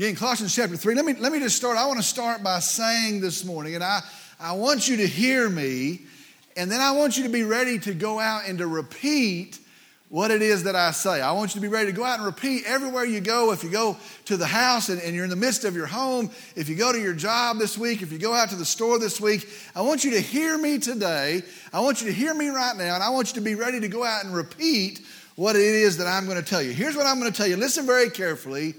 Again, Colossians chapter 3. Let me, let me just start. I want to start by saying this morning, and I, I want you to hear me, and then I want you to be ready to go out and to repeat what it is that I say. I want you to be ready to go out and repeat everywhere you go. If you go to the house and, and, you're in the midst of your home, if you go to your job this week, if you go out to the store this week, I want you to hear me today. I want you to hear me right now, and I want you to be ready to go out and repeat what it is that I'm going to tell you. Here's what I'm going to tell you. Listen very carefully.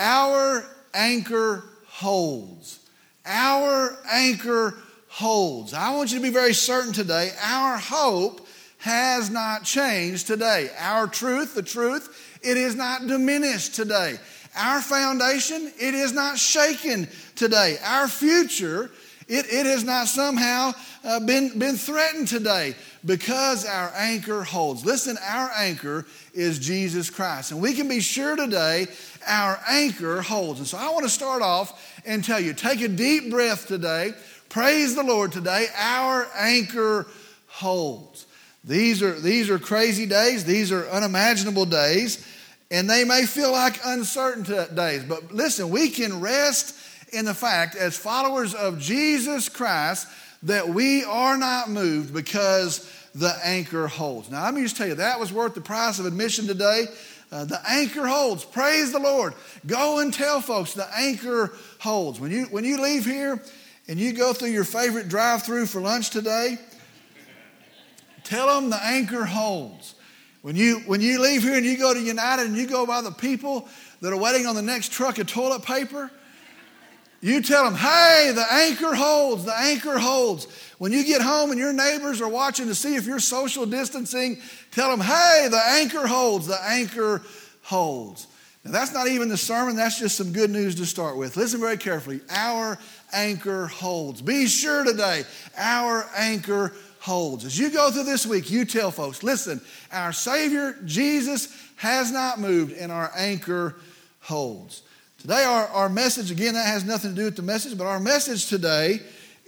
Our anchor holds. Our anchor holds. I want you to be very certain today. Our hope has not changed today. Our truth, the truth, it is not diminished today. Our foundation, it is not shaken today. Our future, it, it has not somehow uh, been, been threatened today because our anchor holds. Listen, our anchor is Jesus Christ. And we can be sure today our anchor holds. And so I want to start off and tell you take a deep breath today. Praise the Lord today. Our anchor holds. These are, these are crazy days, these are unimaginable days, and they may feel like uncertain days. But listen, we can rest in the fact, as followers of Jesus Christ, that we are not moved because the anchor holds. Now, let me just tell you, that was worth the price of admission today. Uh, the anchor holds. Praise the Lord. Go and tell folks the anchor holds. When you, when you leave here and you go through your favorite drive through for lunch today, Tell them the anchor holds. When you, when you leave here and you go to United and you go by the people that are waiting on the next truck of toilet paper, you tell them, hey, the anchor holds, the anchor holds. When you get home and your neighbors are watching to see if you're social distancing, tell them, hey, the anchor holds, the anchor holds. Now, that's not even the sermon, that's just some good news to start with. Listen very carefully. Our anchor holds. Be sure today, our anchor holds. As you go through this week, you tell folks, listen, our Savior, Jesus, has not moved and our anchor holds. Today, our, our message, again, that has nothing to do with the message, but our message today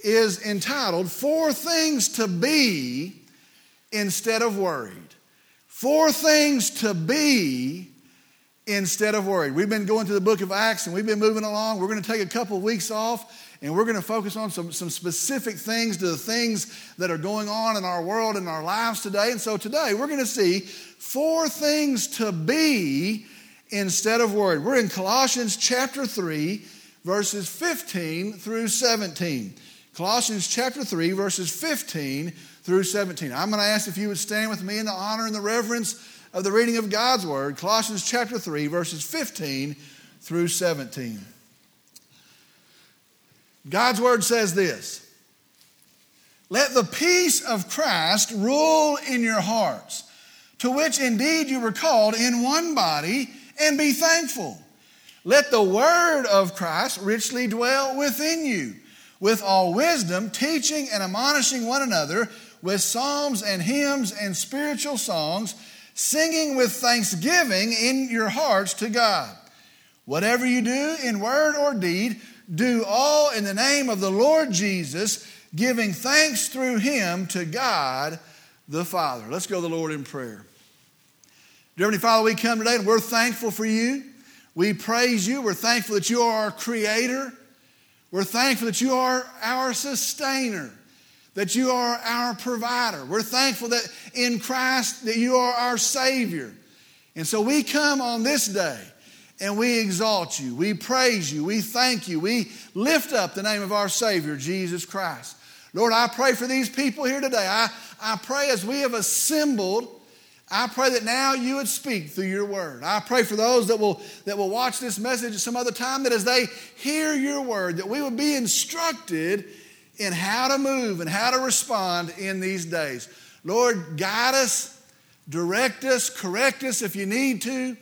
is entitled Four Things to Be Instead of Worried. Four things to be instead of worried. We've been going through the book of Acts and we've been moving along. We're going to take a couple of weeks off and we're going to focus on some, some specific things to the things that are going on in our world and our lives today. And so today we're going to see four things to be instead of worried. We're in Colossians chapter 3, verses 15 through 17. Colossians chapter 3, verses 15 through 17. I'm going to ask if you would stand with me in the honor and the reverence of the reading of God's word. Colossians chapter 3, verses 15 through 17. God's word says this Let the peace of Christ rule in your hearts, to which indeed you were called in one body, and be thankful. Let the word of Christ richly dwell within you, with all wisdom, teaching and admonishing one another with psalms and hymns and spiritual songs, singing with thanksgiving in your hearts to God. Whatever you do in word or deed, do all in the name of the Lord Jesus, giving thanks through him to God the Father. Let's go to the Lord in prayer. Dear Heavenly Father, we come today and we're thankful for you. We praise you. We're thankful that you are our creator. We're thankful that you are our sustainer, that you are our provider. We're thankful that in Christ that you are our Savior. And so we come on this day and we exalt you. We praise you. We thank you. We lift up the name of our Savior, Jesus Christ. Lord, I pray for these people here today. I, I pray as we have assembled, I pray that now you would speak through your word. I pray for those that will, that will watch this message at some other time, that as they hear your word, that we would be instructed in how to move and how to respond in these days. Lord, guide us, direct us, correct us if you need to.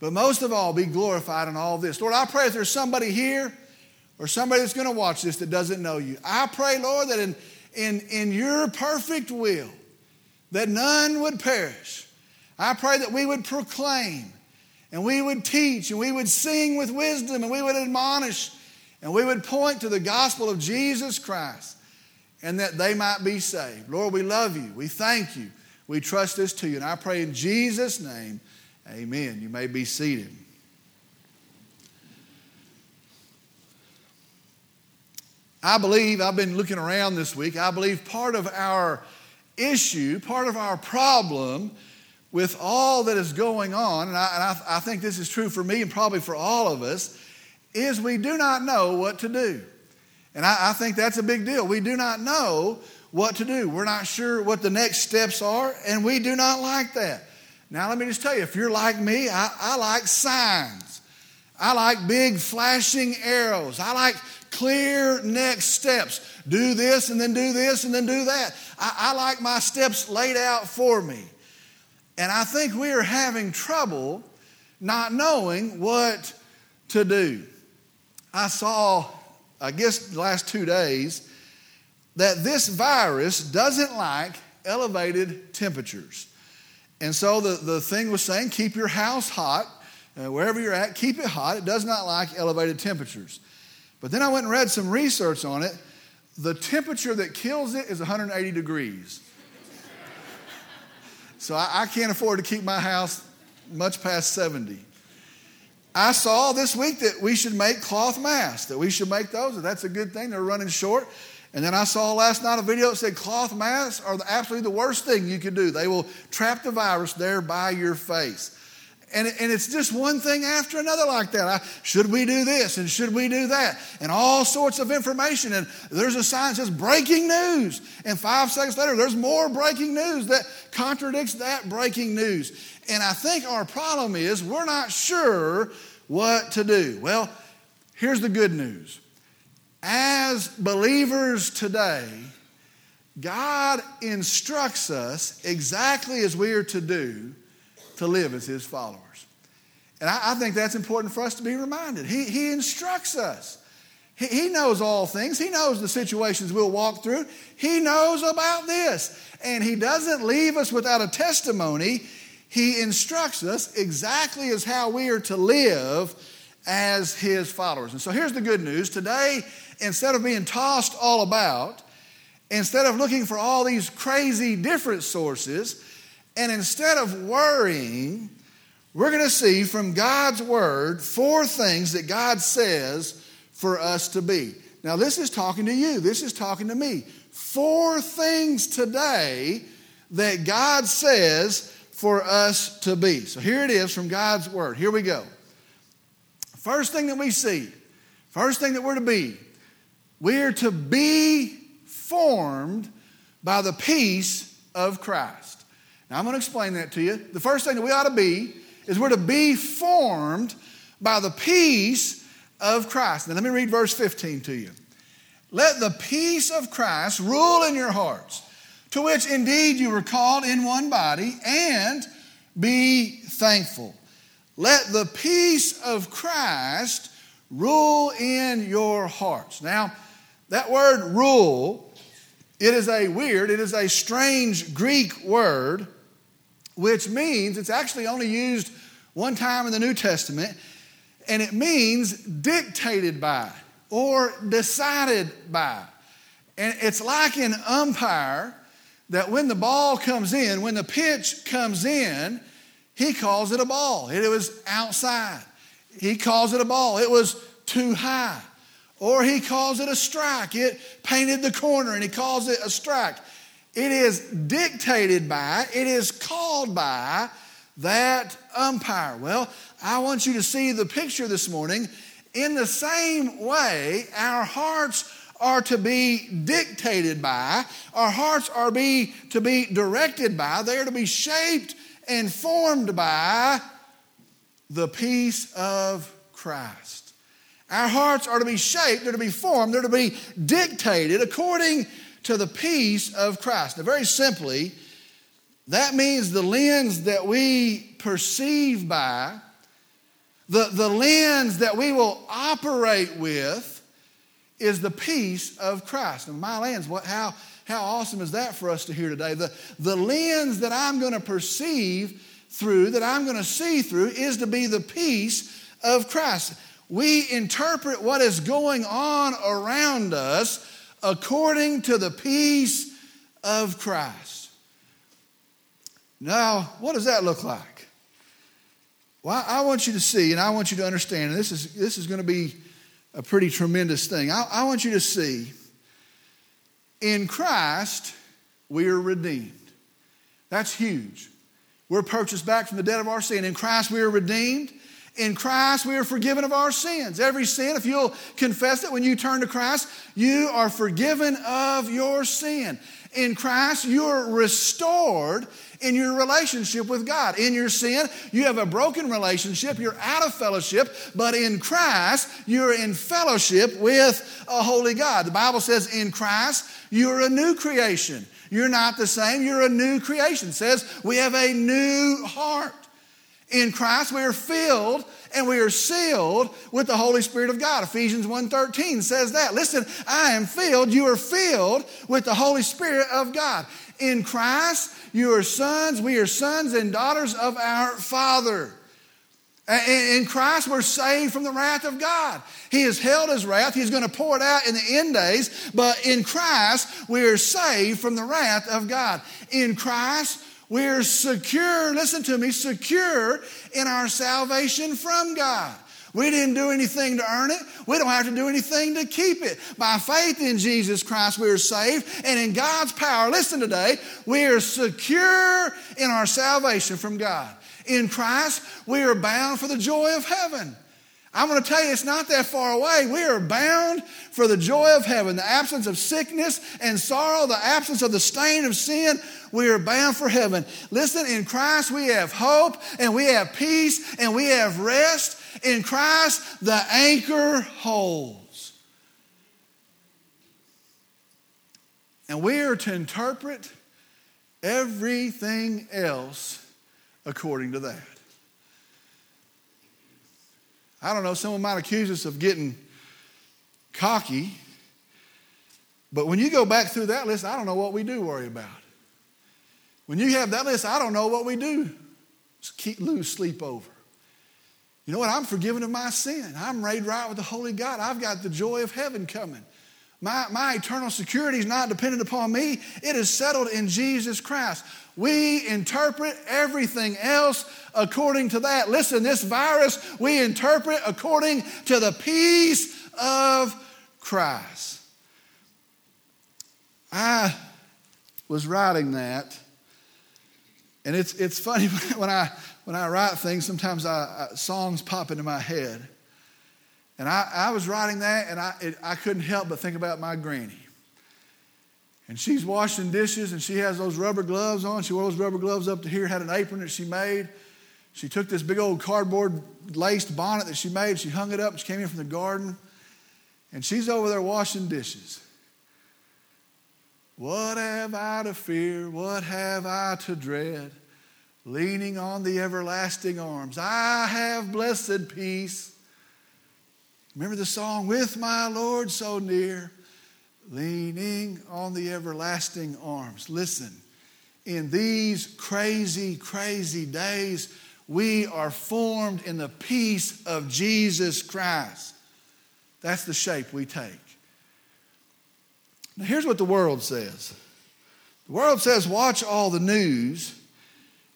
But most of all, be glorified in all this. Lord, I pray if there's somebody here or somebody that's going to watch this that doesn't know you, I pray, Lord, that in, in, in your perfect will, that none would perish. I pray that we would proclaim and we would teach and we would sing with wisdom and we would admonish and we would point to the gospel of Jesus Christ and that they might be saved. Lord, we love you. We thank you. We trust this to you. And I pray in Jesus' name, amen. You may be seated. I believe, I've been looking around this week, I believe part of our issue, part of our problem with all that is going on, and I, and I, I think this is true for me and probably for all of us is we do not know what to do. And I, I think that's a big deal. We do not know what to do. We're not sure what the next steps are, and we do not like that. Now, let me just tell you if you're like me, I, I like signs. I like big flashing arrows. I like clear next steps. Do this and then do this and then do that. I, I like my steps laid out for me. And I think we are having trouble not knowing what to do. I saw, I guess, the last two days that this virus doesn't like elevated temperatures. And so the, the thing was saying keep your house hot, uh, wherever you're at, keep it hot. It does not like elevated temperatures. But then I went and read some research on it. The temperature that kills it is 180 degrees. so I, I can't afford to keep my house much past 70. I saw this week that we should make cloth masks, that we should make those, and that's a good thing. They're running short. And then I saw last night a video that said cloth masks are the, absolutely the worst thing you could do. They will trap the virus there by your face. And, and it's just one thing after another like that. I, should we do this and should we do that? And all sorts of information. And there's a sign that says breaking news. And five seconds later, there's more breaking news that contradicts that breaking news. And I think our problem is we're not sure what to do. Well, here's the good news. As believers today, God instructs us exactly as we are to do to live as his followers. And I, I think that's important for us to be reminded. He, he instructs us. He, he knows all things. He knows the situations we'll walk through. He knows about this. And he doesn't leave us without a testimony. He instructs us exactly as how we are to live as his followers. And so here's the good news. Today, instead of being tossed all about, instead of looking for all these crazy different sources, and instead of worrying, we're going to see from God's word four things that God says for us to be. Now, this is talking to you, this is talking to me. Four things today that God says for us to be. So here it is from God's word. Here we go. First thing that we see, first thing that we're to be, we're to be formed by the peace of Christ. Now, I'm going to explain that to you. The first thing that we ought to be is we're to be formed by the peace of Christ. Now, let me read verse 15 to you. Let the peace of Christ rule in your hearts, to which indeed you were called in one body, and be thankful. Let the peace of Christ rule in your hearts. Now, that word rule, it is a weird, it is a strange Greek word which means it's actually only used one time in the New Testament, and it means dictated by or decided by. And it's like an umpire that when the ball comes in, when the pitch comes in, he calls it a ball. It was outside. He calls it a ball. It was too high. Or he calls it a strike. It painted the corner and he calls it a strike. It is dictated by, it is called by that umpire. Well, I want you to see the picture this morning. In the same way, our hearts are to be dictated by, our hearts are be, to be directed by, they are to be shaped and formed by the peace of Christ. Our hearts are to be shaped, they're to be formed, they're to be dictated according to the peace of Christ. Now, very simply, that means the lens that we perceive by, the, the lens that we will operate with, is the peace of Christ. Now, my lens, what, how, how awesome is that for us to hear today? The, the lens that I'm going to perceive through, that I'm going to see through, is to be the peace of Christ. We interpret what is going on around us according to the peace of Christ. Now, what does that look like? Well, I want you to see and I want you to understand, and this is, this is going to be a pretty tremendous thing. I, I want you to see in Christ, we are redeemed. That's huge. We're purchased back from the debt of our sin. In Christ, we are redeemed. In Christ, we are forgiven of our sins. Every sin, if you'll confess it when you turn to Christ, you are forgiven of your sin. In Christ, you're restored in your relationship with God. In your sin, you have a broken relationship, you're out of fellowship, but in Christ, you're in fellowship with a holy God. The Bible says, in Christ, you're a new creation. You're not the same, you're a new creation. It says, we have a new heart. In Christ we are filled and we are sealed with the Holy Spirit of God. Ephesians 1:13 says that. Listen, I am filled, you are filled with the Holy Spirit of God. In Christ you are sons, we are sons and daughters of our Father. In Christ, we're saved from the wrath of God. He has held his wrath. He's going to pour it out in the end days. But in Christ, we are saved from the wrath of God. In Christ, we're secure, listen to me, secure in our salvation from God. We didn't do anything to earn it. We don't have to do anything to keep it. By faith in Jesus Christ, we are saved. And in God's power, listen today, we are secure in our salvation from God. In Christ, we are bound for the joy of heaven. I'm going to tell you, it's not that far away. We are bound for the joy of heaven, the absence of sickness and sorrow, the absence of the stain of sin. We are bound for heaven. Listen, in Christ we have hope and we have peace and we have rest. In Christ, the anchor holds. And we are to interpret everything else according to that. I don't know, someone might accuse us of getting cocky. But when you go back through that list, I don't know what we do worry about. When you have that list, I don't know what we do keep, lose sleep over. You know what? I'm forgiven of my sin. I'm made right with the Holy God. I've got the joy of heaven coming. My, my eternal security is not dependent upon me, it is settled in Jesus Christ. We interpret everything else according to that. Listen, this virus we interpret according to the peace of Christ. I was writing that, and it's, it's funny when I, when I write things, sometimes I, I songs pop into my head. And I, I was writing that, and I, it, I couldn't help but think about my granny. And she's washing dishes, and she has those rubber gloves on. She wore those rubber gloves up to here, had an apron that she made. She took this big old cardboard laced bonnet that she made, she hung it up, she came in from the garden, and she's over there washing dishes. What have I to fear? What have I to dread? Leaning on the everlasting arms, I have blessed peace. Remember the song, With My Lord So Near, leaning on the everlasting arms. Listen, in these crazy, crazy days, we are formed in the peace of Jesus Christ. That's the shape we take. Now, here's what the world says the world says, watch all the news.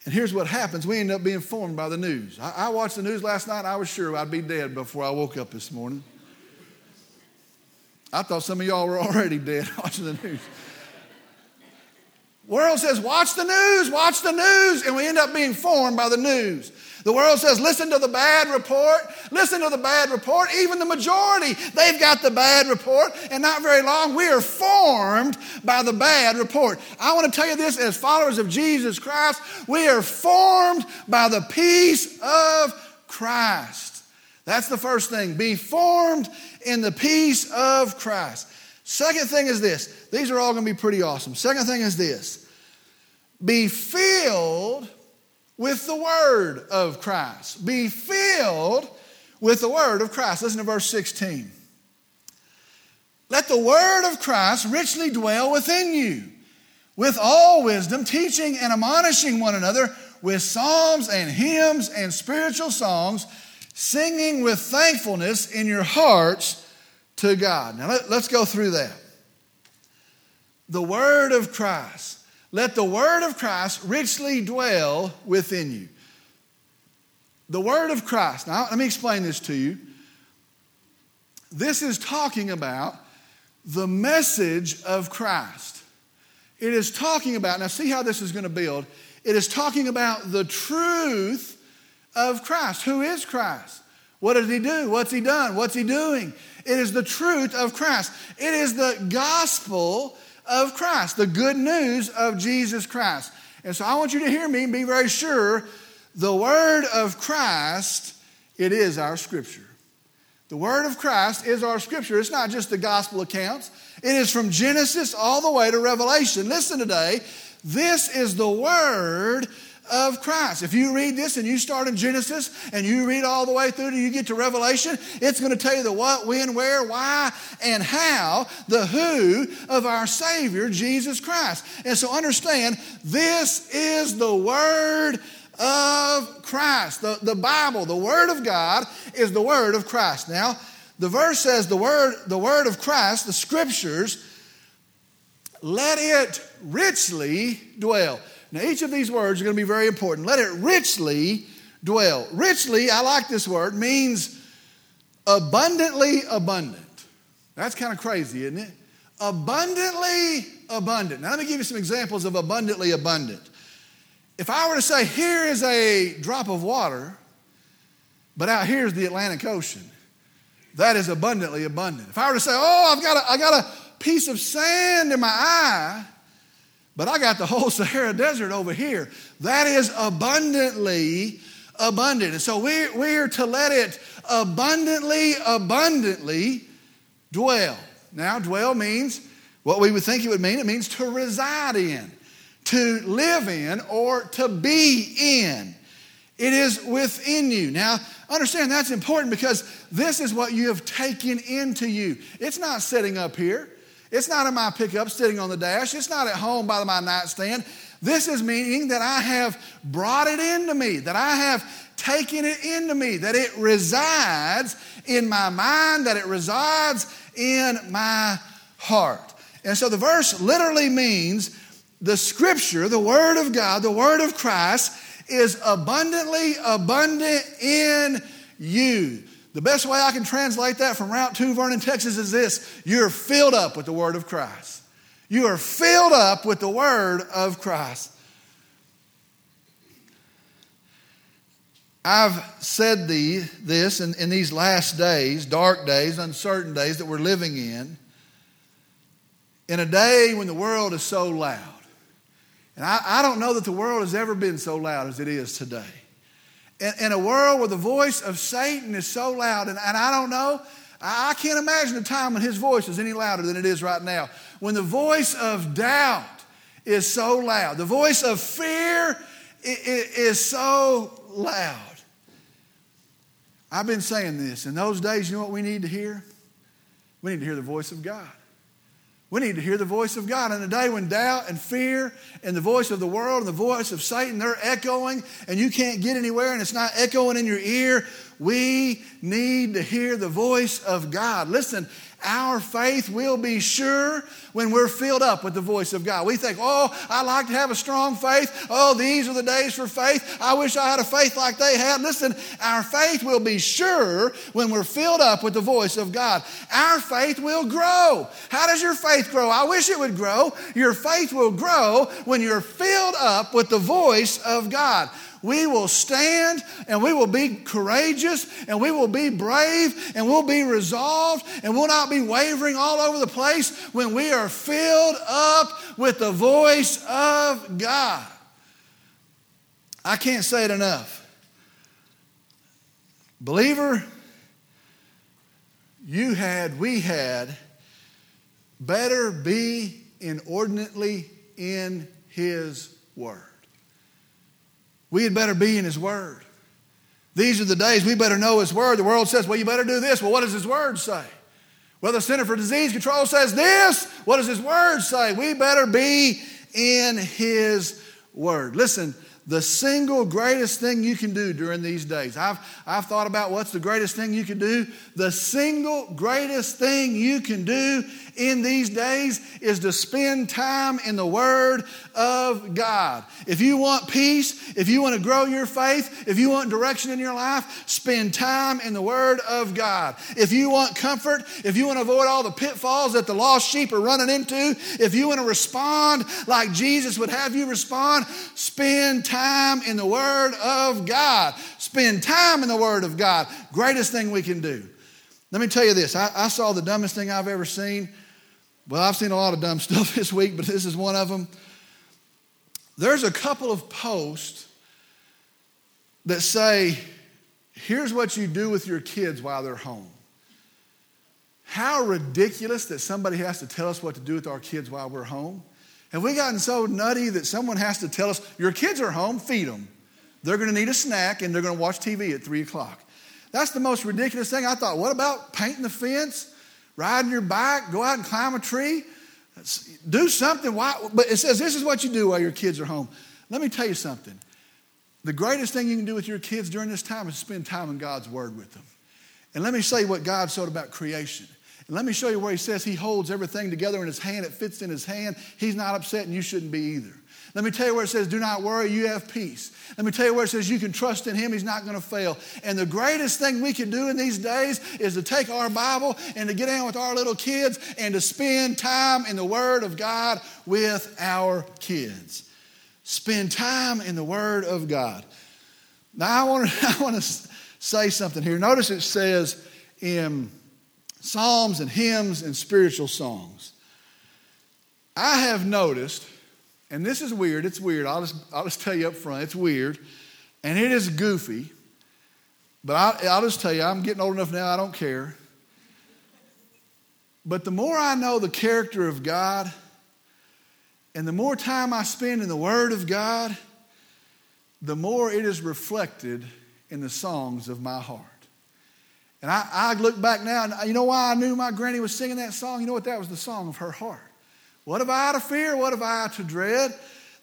And here's what happens we end up being formed by the news. I, I watched the news last night, I was sure I'd be dead before I woke up this morning. I thought some of y'all were already dead watching the news. World says, watch the news, watch the news, and we end up being formed by the news. The world says, listen to the bad report, listen to the bad report. Even the majority, they've got the bad report, and not very long, we are formed by the bad report. I want to tell you this as followers of Jesus Christ, we are formed by the peace of Christ. That's the first thing. Be formed in the peace of Christ. Second thing is this. These are all going to be pretty awesome. Second thing is this. Be filled with the word of Christ. Be filled with the word of Christ. Listen to verse 16. Let the word of Christ richly dwell within you, with all wisdom, teaching and admonishing one another with psalms and hymns and spiritual songs, singing with thankfulness in your hearts to God. Now let, us go through that. The word of Christ. Let the word of Christ richly dwell within you. The word of Christ. Now, let me explain this to you. this is talking about the message of Christ. It is talking about, now see how this is going to build. It is talking about the truth of Christ. Who is Christ? What does he do? What's he done? What's he doing? It is the truth of Christ. It is the gospel of Christ, the good news of Jesus Christ. And so I want you to hear me and be very sure the word of Christ, it is our scripture. The word of Christ is our scripture. It's not just the gospel accounts. It is from Genesis all the way to Revelation. Listen today. This is the word of Christ. If you read this and you start in Genesis and you read all the way through till you get to Revelation, it's going to tell you the what, when, where, why, and how, the who of our Savior, Jesus Christ. And so understand, this is the Word of Christ. The, the Bible, the Word of God, is the Word of Christ. Now, the verse says the Word, the Word of Christ, the Scriptures, let it richly dwell. Now, each of these words are going to be very important. Let it richly dwell. Richly, I like this word, means abundantly abundant. That's kind of crazy, isn't it? Abundantly abundant. Now, let me give you some examples of abundantly abundant. If I were to say, here is a drop of water, but out here is the Atlantic Ocean, that is abundantly abundant. If I were to say, oh, I've got a, I got a piece of sand in my eye, but I got the whole Sahara Desert over here. That is abundantly abundant. And so we're, we're to let it abundantly, abundantly dwell. Now, dwell means what we would think it would mean it means to reside in, to live in, or to be in. It is within you. Now, understand that's important because this is what you have taken into you. It's not sitting up here. It's not in my pickup sitting on the dash. It's not at home by my nightstand. This is meaning that I have brought it into me, that I have taken it into me, that it resides in my mind, that it resides in my heart. And so the verse literally means the scripture, the word of God, the word of Christ is abundantly abundant in you. The best way I can translate that from Route 2, Vernon, Texas is this you're filled up with the Word of Christ. You are filled up with the Word of Christ. I've said the, this in, in these last days, dark days, uncertain days that we're living in, in a day when the world is so loud. And I, I don't know that the world has ever been so loud as it is today in, in a world where the voice of Satan is so loud, and, and I don't know, I, I can't imagine a time when his voice is any louder than it is right now. When the voice of doubt is so loud, the voice of fear is so loud. I've been saying this. In those days, you know what we need to hear? We need to hear the voice of God. We need to hear the voice of God. In a day when doubt and fear and the voice of the world and the voice of Satan, they're echoing and you can't get anywhere and it's not echoing in your ear, we need to hear the voice of God. Listen, our faith will be sure when we're filled up with the voice of God. We think, oh, I like to have a strong faith. Oh, these are the days for faith. I wish I had a faith like they had. Listen, our faith will be sure when we're filled up with the voice of God. Our faith will grow. How does your faith grow? I wish it would grow. Your faith will grow when you're filled up with the voice of God we will stand and we will be courageous and we will be brave and we'll be resolved and we'll not be wavering all over the place when we are filled up with the voice of God. I can't say it enough. Believer, you had, we had, better be inordinately in His Word. We had better be in His Word. These are the days we better know His Word. The world says, well, you better do this. Well, what does His Word say? Well, the Center for Disease Control says this. What does His Word say? We better be in His Word. Listen, the single greatest thing you can do during these days. I've, I've thought about what's the greatest thing you can do. The single greatest thing you can do in these days is to spend time in the Word of God. If you want peace, if you want to grow your faith, if you want direction in your life, spend time in the Word of God. If you want comfort, if you want to avoid all the pitfalls that the lost sheep are running into, if you want to respond like Jesus would have you respond, spend time in the Word of God. Spend time in the Word of God. Greatest thing we can do. Let me tell you this I, I saw the dumbest thing I've ever seen. Well, I've seen a lot of dumb stuff this week, but this is one of them. There's a couple of posts that say, here's what you do with your kids while they're home. How ridiculous that somebody has to tell us what to do with our kids while we're home. Have we gotten so nutty that someone has to tell us, your kids are home, feed them. They're going to need a snack and they're going to watch TV at 3 o'clock. That's the most ridiculous thing. I thought, what about painting the fence? riding your bike, go out and climb a tree, do something. Why? But it says this is what you do while your kids are home. Let me tell you something. The greatest thing you can do with your kids during this time is spend time in God's Word with them. And let me say what God said about creation. And let me show you where He says He holds everything together in His hand, it fits in His hand. He's not upset, and you shouldn't be either. Let me tell you where it says, Do not worry, you have peace. Let me tell you where it says, You can trust in Him, He's not going to fail. And the greatest thing we can do in these days is to take our Bible and to get in with our little kids and to spend time in the Word of God with our kids. Spend time in the Word of God. Now, I want to, I want to say something here. Notice it says in Psalms and hymns and spiritual songs. I have noticed and this is weird. It's weird. I'll just, I'll just tell you up front. It's weird. And it is goofy. But I, I'll just tell you, I'm getting old enough now, I don't care. But the more I know the character of God, and the more time I spend in the Word of God, the more it is reflected in the songs of my heart. And I, I look back now, and you know why I knew my granny was singing that song? You know what? That was the song of her heart. What have I to fear? What have I to dread?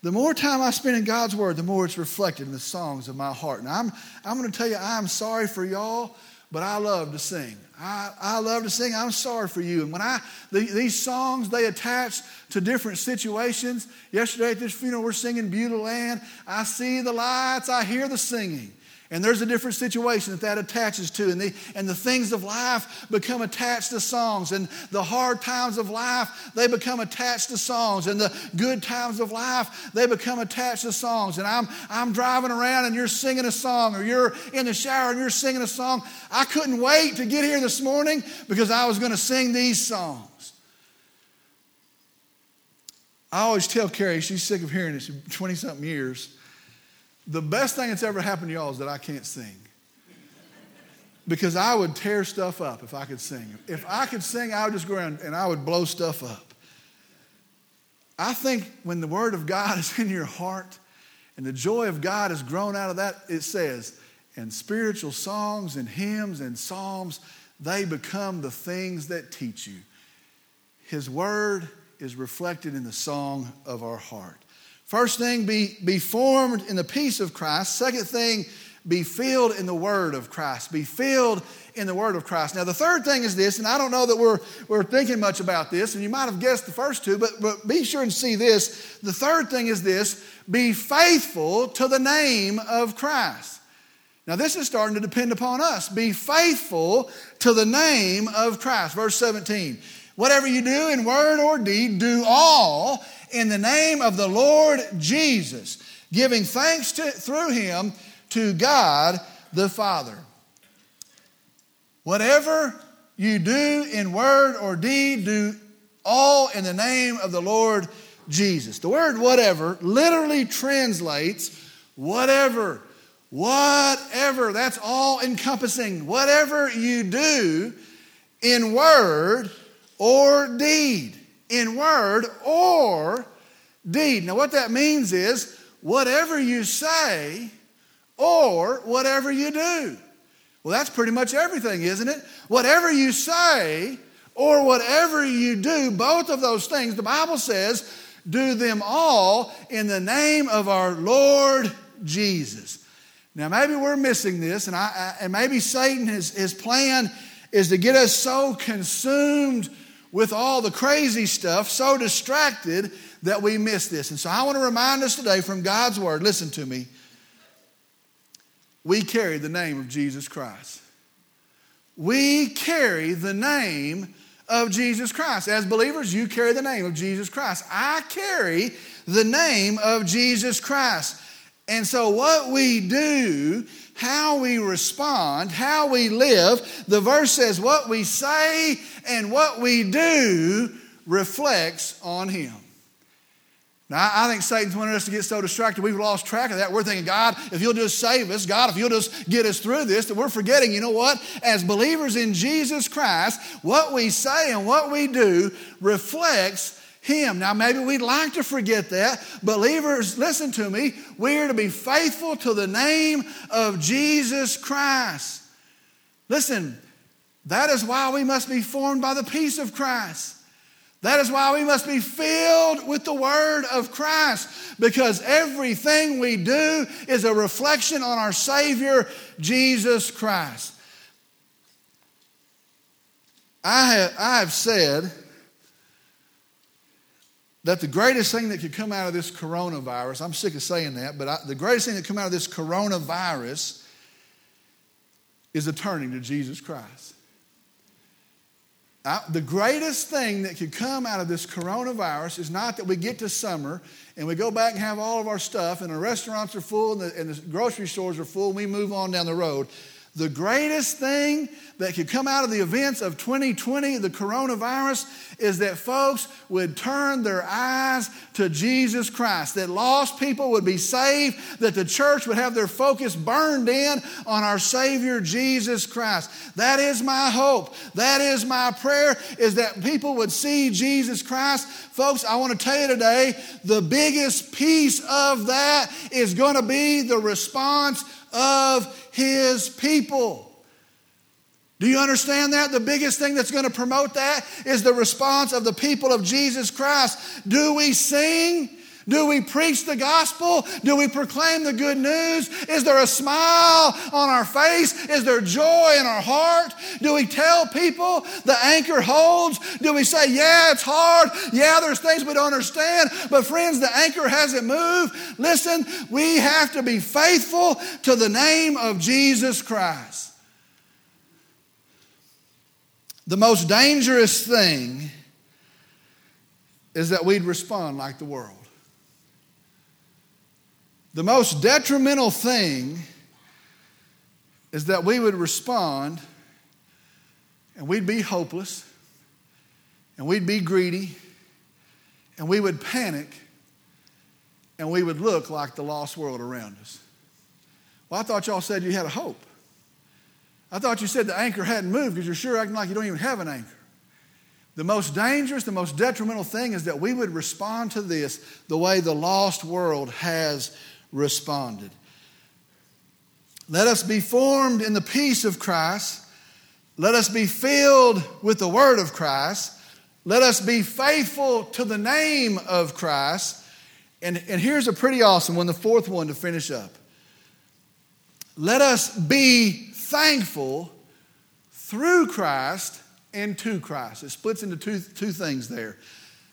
The more time I spend in God's Word, the more it's reflected in the songs of my heart. And I'm, I'm going to tell you, I'm sorry for y'all, but I love to sing. I, I love to sing. I'm sorry for you. And when I, the, these songs, they attach to different situations. Yesterday at this funeral, we're singing Beulah Land. I see the lights, I hear the singing. And there's a different situation that that attaches to. And the, and the things of life become attached to songs. And the hard times of life, they become attached to songs. And the good times of life, they become attached to songs. And I'm, I'm driving around and you're singing a song, or you're in the shower and you're singing a song. I couldn't wait to get here this morning because I was going to sing these songs. I always tell Carrie, she's sick of hearing this 20 something years. The best thing that's ever happened to y'all is that I can't sing. Because I would tear stuff up if I could sing. If I could sing, I would just go around and I would blow stuff up. I think when the Word of God is in your heart and the joy of God has grown out of that, it says, and spiritual songs and hymns and psalms, they become the things that teach you. His Word is reflected in the song of our heart. First thing, be, be formed in the peace of Christ. Second thing, be filled in the word of Christ. Be filled in the word of Christ. Now, the third thing is this, and I don't know that we're, we're thinking much about this, and you might have guessed the first two, but, but be sure and see this. The third thing is this be faithful to the name of Christ. Now, this is starting to depend upon us. Be faithful to the name of Christ. Verse 17. Whatever you do in word or deed, do all in the name of the Lord Jesus, giving thanks to, through him to God the Father. Whatever you do in word or deed, do all in the name of the Lord Jesus. The word whatever literally translates whatever. Whatever. That's all encompassing. Whatever you do in word or deed in word or deed. Now, what that means is whatever you say or whatever you do. Well, that's pretty much everything, isn't it? Whatever you say or whatever you do, both of those things, the Bible says, do them all in the name of our Lord Jesus. Now, maybe we're missing this, and, I, and maybe Satan, his, his plan is to get us so consumed with all the crazy stuff, so distracted that we miss this. And so I want to remind us today from God's Word listen to me. We carry the name of Jesus Christ. We carry the name of Jesus Christ. As believers, you carry the name of Jesus Christ. I carry the name of Jesus Christ. And so, what we do, how we respond, how we live, the verse says what we say and what we do reflects on Him. Now, I think Satan's wanted us to get so distracted, we've lost track of that. We're thinking, God, if you'll just save us, God, if you'll just get us through this, that we're forgetting, you know what? As believers in Jesus Christ, what we say and what we do reflects him. Now, maybe we'd like to forget that. Believers, listen to me. We are to be faithful to the name of Jesus Christ. Listen, that is why we must be formed by the peace of Christ. That is why we must be filled with the word of Christ because everything we do is a reflection on our Savior, Jesus Christ. I have, I have said that the greatest thing that could come out of this coronavirus, I'm sick of saying that, but I, the greatest thing that could come out of this coronavirus is a turning to Jesus Christ. the greatest thing that could come out of this coronavirus is not that we get to summer and we go back and have all of our stuff and the restaurants are full and the, and the grocery stores are full and we move on down the road. The greatest thing that could come out of the events of 2020, the coronavirus, is that folks would turn their eyes to Jesus Christ, that lost people would be saved, that the church would have their focus burned in on our Savior Jesus Christ. That is my hope. That is my prayer, is that people would see Jesus Christ. Folks, I want to tell you today, the biggest piece of that is going to be the response of his people. Do you understand that? The biggest thing that's going to promote that is the response of the people of Jesus Christ. Do we sing? Do we preach the gospel? Do we proclaim the good news? Is there a smile on our face? Is there joy in our heart? Do we tell people the anchor holds? Do we say, yeah, it's hard. Yeah, there's things we don't understand. But friends, the anchor hasn't moved. Listen, we have to be faithful to the name of Jesus Christ. The most dangerous thing is that we'd respond like the world. The most detrimental thing is that we would respond and we'd be hopeless and we'd be greedy and we would panic and we would look like the lost world around us. Well, I thought y'all said you had a hope. I thought you said the anchor hadn't moved because you're sure acting like you don't even have an anchor. The most dangerous, the most detrimental thing is that we would respond to this the way the lost world has responded. Let us be formed in the peace of Christ. Let us be filled with the word of Christ. Let us be faithful to the name of Christ. And, and here's a pretty awesome one, the fourth one to finish up. Let us be thankful through Christ and to Christ. It splits into two, two things there.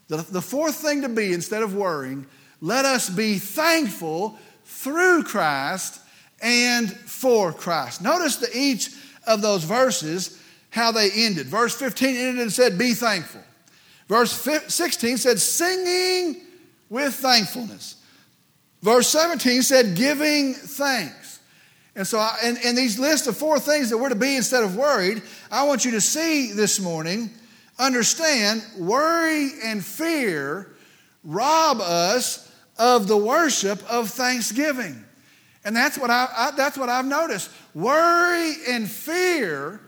The, the fourth thing to be, instead of worrying, let us be thankful through Christ and for Christ. Notice that each of those verses, how they ended. Verse 15 ended and said, Be thankful. Verse 16 said, Singing with thankfulness. Verse 17 said, Giving thanks. And so, I, in, in these list of four things that we're to be instead of worried, I want you to see this morning, understand, worry and fear rob us of the worship of thanksgiving. And that's what, I, I, that's what I've noticed. Worry and fear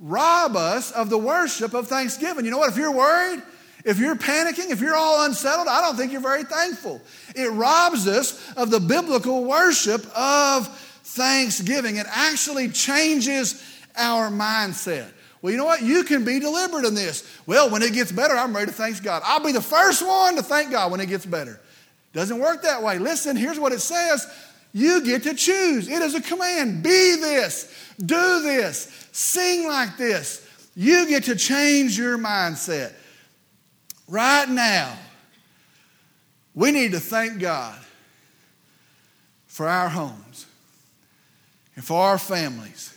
rob us of the worship of thanksgiving. You know what? If you're worried, if you're panicking, if you're all unsettled, I don't think you're very thankful. It robs us of the biblical worship of thanksgiving. It actually changes our mindset. Well, you know what? You can be deliberate in this. Well, when it gets better, I'm ready to thank God. I'll be the first one to thank God when it gets better. Doesn't work that way. Listen, here's what it says You get to choose. It is a command. Be this, do this, sing like this. You get to change your mindset. Right now, we need to thank God for our homes and for our families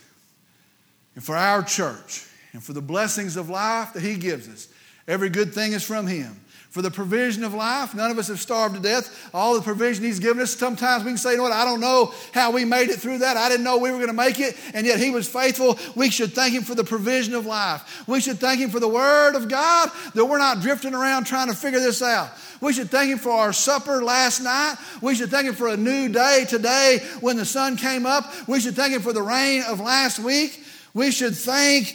and for our church and for the blessings of life that He gives us. Every good thing is from Him for the provision of life. None of us have starved to death. All the provision He's given us. Sometimes we can say, you know what, I don't know how we made it through that. I didn't know we were going to make it, and yet He was faithful. We should thank Him for the provision of life. We should thank Him for the Word of God that we're not drifting around trying to figure this out. We should thank Him for our supper last night. We should thank Him for a new day today when the sun came up. We should thank Him for the rain of last week. We should thank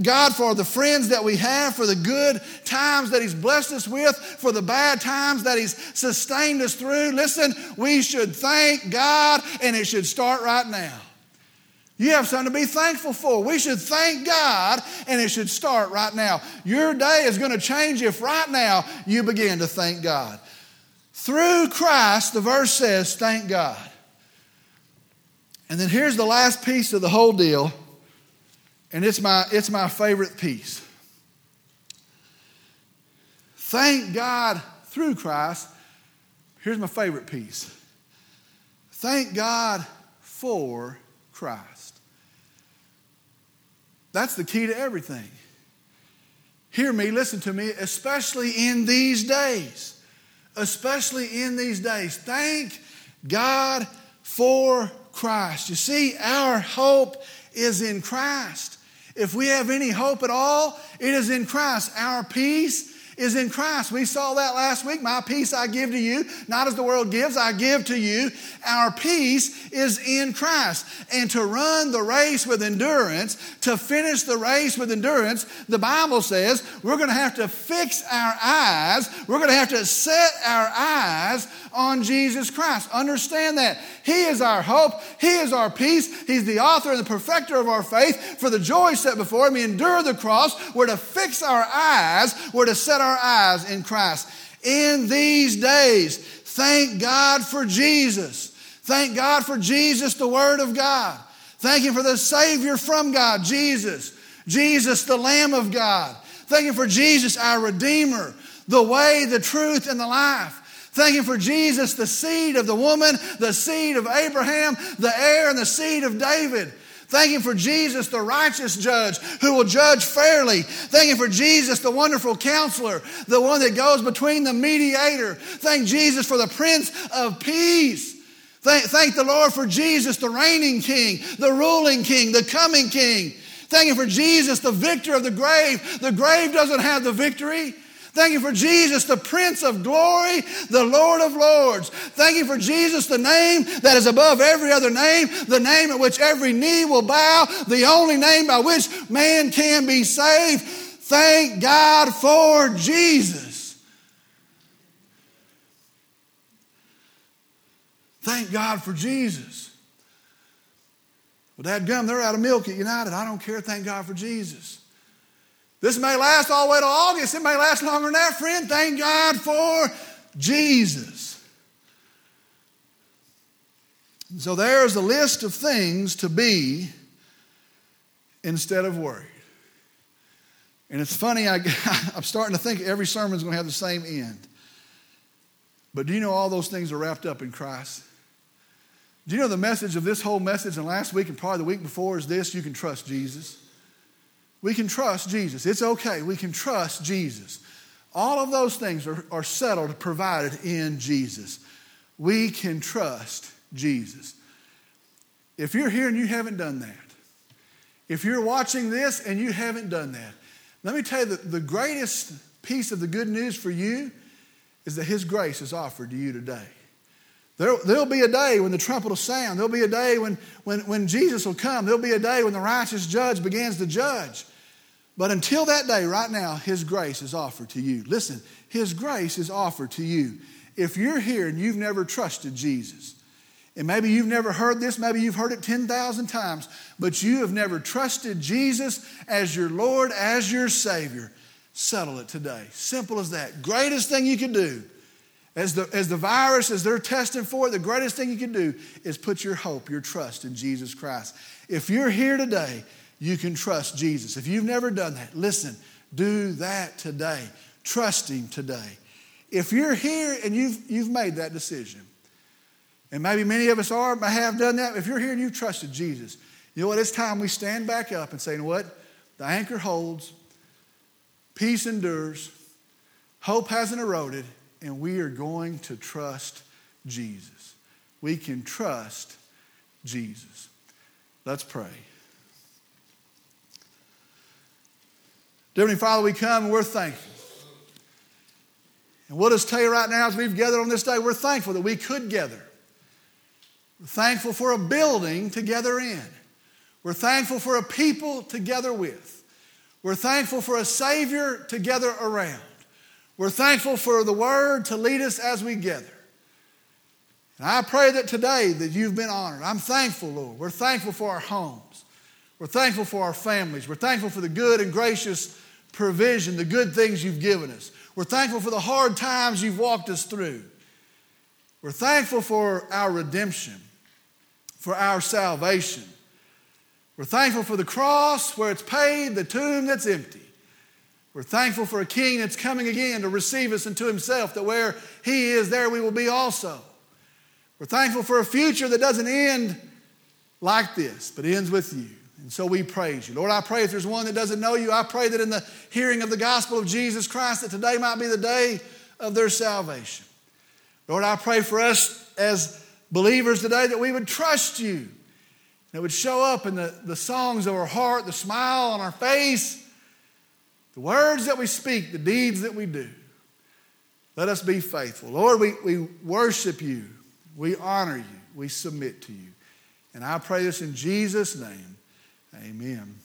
God, for the friends that we have, for the good times that He's blessed us with, for the bad times that He's sustained us through. Listen, we should thank God, and it should start right now. You have something to be thankful for. We should thank God, and it should start right now. Your day is going to change if right now you begin to thank God. Through Christ, the verse says, thank God. And then here's the last piece of the whole deal and it's my, it's my favorite piece. Thank God through Christ. Here's my favorite piece. Thank God for Christ. That's the key to everything. Hear me, listen to me, especially in these days. Especially in these days. Thank God for Christ. You see, our hope is in Christ. If we have any hope at all, it is in Christ. Our peace is in Christ. We saw that last week. My peace I give to you, not as the world gives, I give to you. Our peace is in Christ. And to run the race with endurance, to finish the race with endurance, the Bible says we're going to have to fix our eyes, we're going to have to set our eyes on Jesus Christ. Understand that. He is our hope. He is our peace. He's the author and the perfecter of our faith. For the joy set before him, he endured the cross. We're to fix our eyes. We're to set our eyes in Christ. In these days, thank God for Jesus. Thank God for Jesus, the Word of God. Thank Him for the Savior from God, Jesus. Jesus, the Lamb of God. Thank you for Jesus, our Redeemer, the way, the truth, and the life. Thank Him for Jesus, the seed of the woman, the seed of Abraham, the heir and the seed of David. Thank Him for Jesus, the righteous judge who will judge fairly. Thank Him for Jesus, the wonderful counselor, the one that goes between the mediator. Thank Jesus for the Prince of Peace. Thank, thank the Lord for Jesus, the reigning King, the ruling King, the coming King. Thank Him for Jesus, the victor of the grave. The grave doesn't have the victory. Thank you for Jesus, the Prince of Glory, the Lord of Lords. Thank you for Jesus, the name that is above every other name, the name at which every knee will bow, the only name by which man can be saved. Thank God for Jesus. Thank God for Jesus. Well, Dad Gum, they're out of milk at United. I don't care. Thank God for Jesus. This may last all the way to August. It may last longer than that, friend. Thank God for Jesus. So there's a list of things to be instead of worried. And it's funny, I, am starting to think every sermon is going to have the same end. But do you know all those things are wrapped up in Christ? Do you know the message of this whole message and last week and probably the week before is this you can trust Jesus? We can trust Jesus. It's okay. We can trust Jesus. All of those things are, are settled, provided in Jesus. We can trust Jesus. If you're here and you haven't done that, if you're watching this and you haven't done that, let me tell you that the greatest piece of the good news for you is that His grace is offered to you today. There, will be a day when the trumpet will sound. There'll be a day when, when, when Jesus will come. There'll be a day when the righteous judge begins to judge. But until that day, right now, His grace is offered to you. Listen, His grace is offered to you. If you're here and you've never trusted Jesus, and maybe you've never heard this, maybe you've heard it 10,000 times, but you have never trusted Jesus as your Lord, as your Savior, settle it today. Simple as that. Greatest thing you can do As the, as the virus, as they're testing for it, the greatest thing you can do is put your hope, your trust in Jesus Christ. If you're here today, you can trust Jesus. If you've never done that, listen, do that today. Trust Him today. If you're here and you've, you've made that decision, and maybe many of us are, may have done that, if you're here and you've trusted Jesus, you know what? It's time we stand back up and say, you know what? The anchor holds, peace endures, hope hasn't eroded, and we are going to trust Jesus. We can trust Jesus. Let's pray. Dear Father, we come and we're thankful. And we'll just tell you right now, as we've gathered on this day, we're thankful that we could gather. We're thankful for a building to gather in. We're thankful for a people to gather with. We're thankful for a Savior to gather around. We're thankful for the Word to lead us as we gather. And I pray that today that you've been honored. I'm thankful, Lord. We're thankful for our homes. We're thankful for our families. We're thankful for the good and gracious provision, the good things you've given us. We're thankful for the hard times you've walked us through. We're thankful for our redemption, for our salvation. We're thankful for the cross where it's paid, the tomb that's empty. We're thankful for a king that's coming again to receive us into himself, that where he is, there we will be also. We're thankful for a future that doesn't end like this, but ends with you. And so we praise you. Lord, I pray if there's one that doesn't know you, I pray that in the hearing of the gospel of Jesus Christ, that today might be the day of their salvation. Lord, I pray for us as believers today that we would trust you, that would show up in the, the songs of our heart, the smile on our face, the words that we speak, the deeds that we do. Let us be faithful. Lord, we, we worship you, we honor you, we submit to you. And I pray this in Jesus' name. Amen.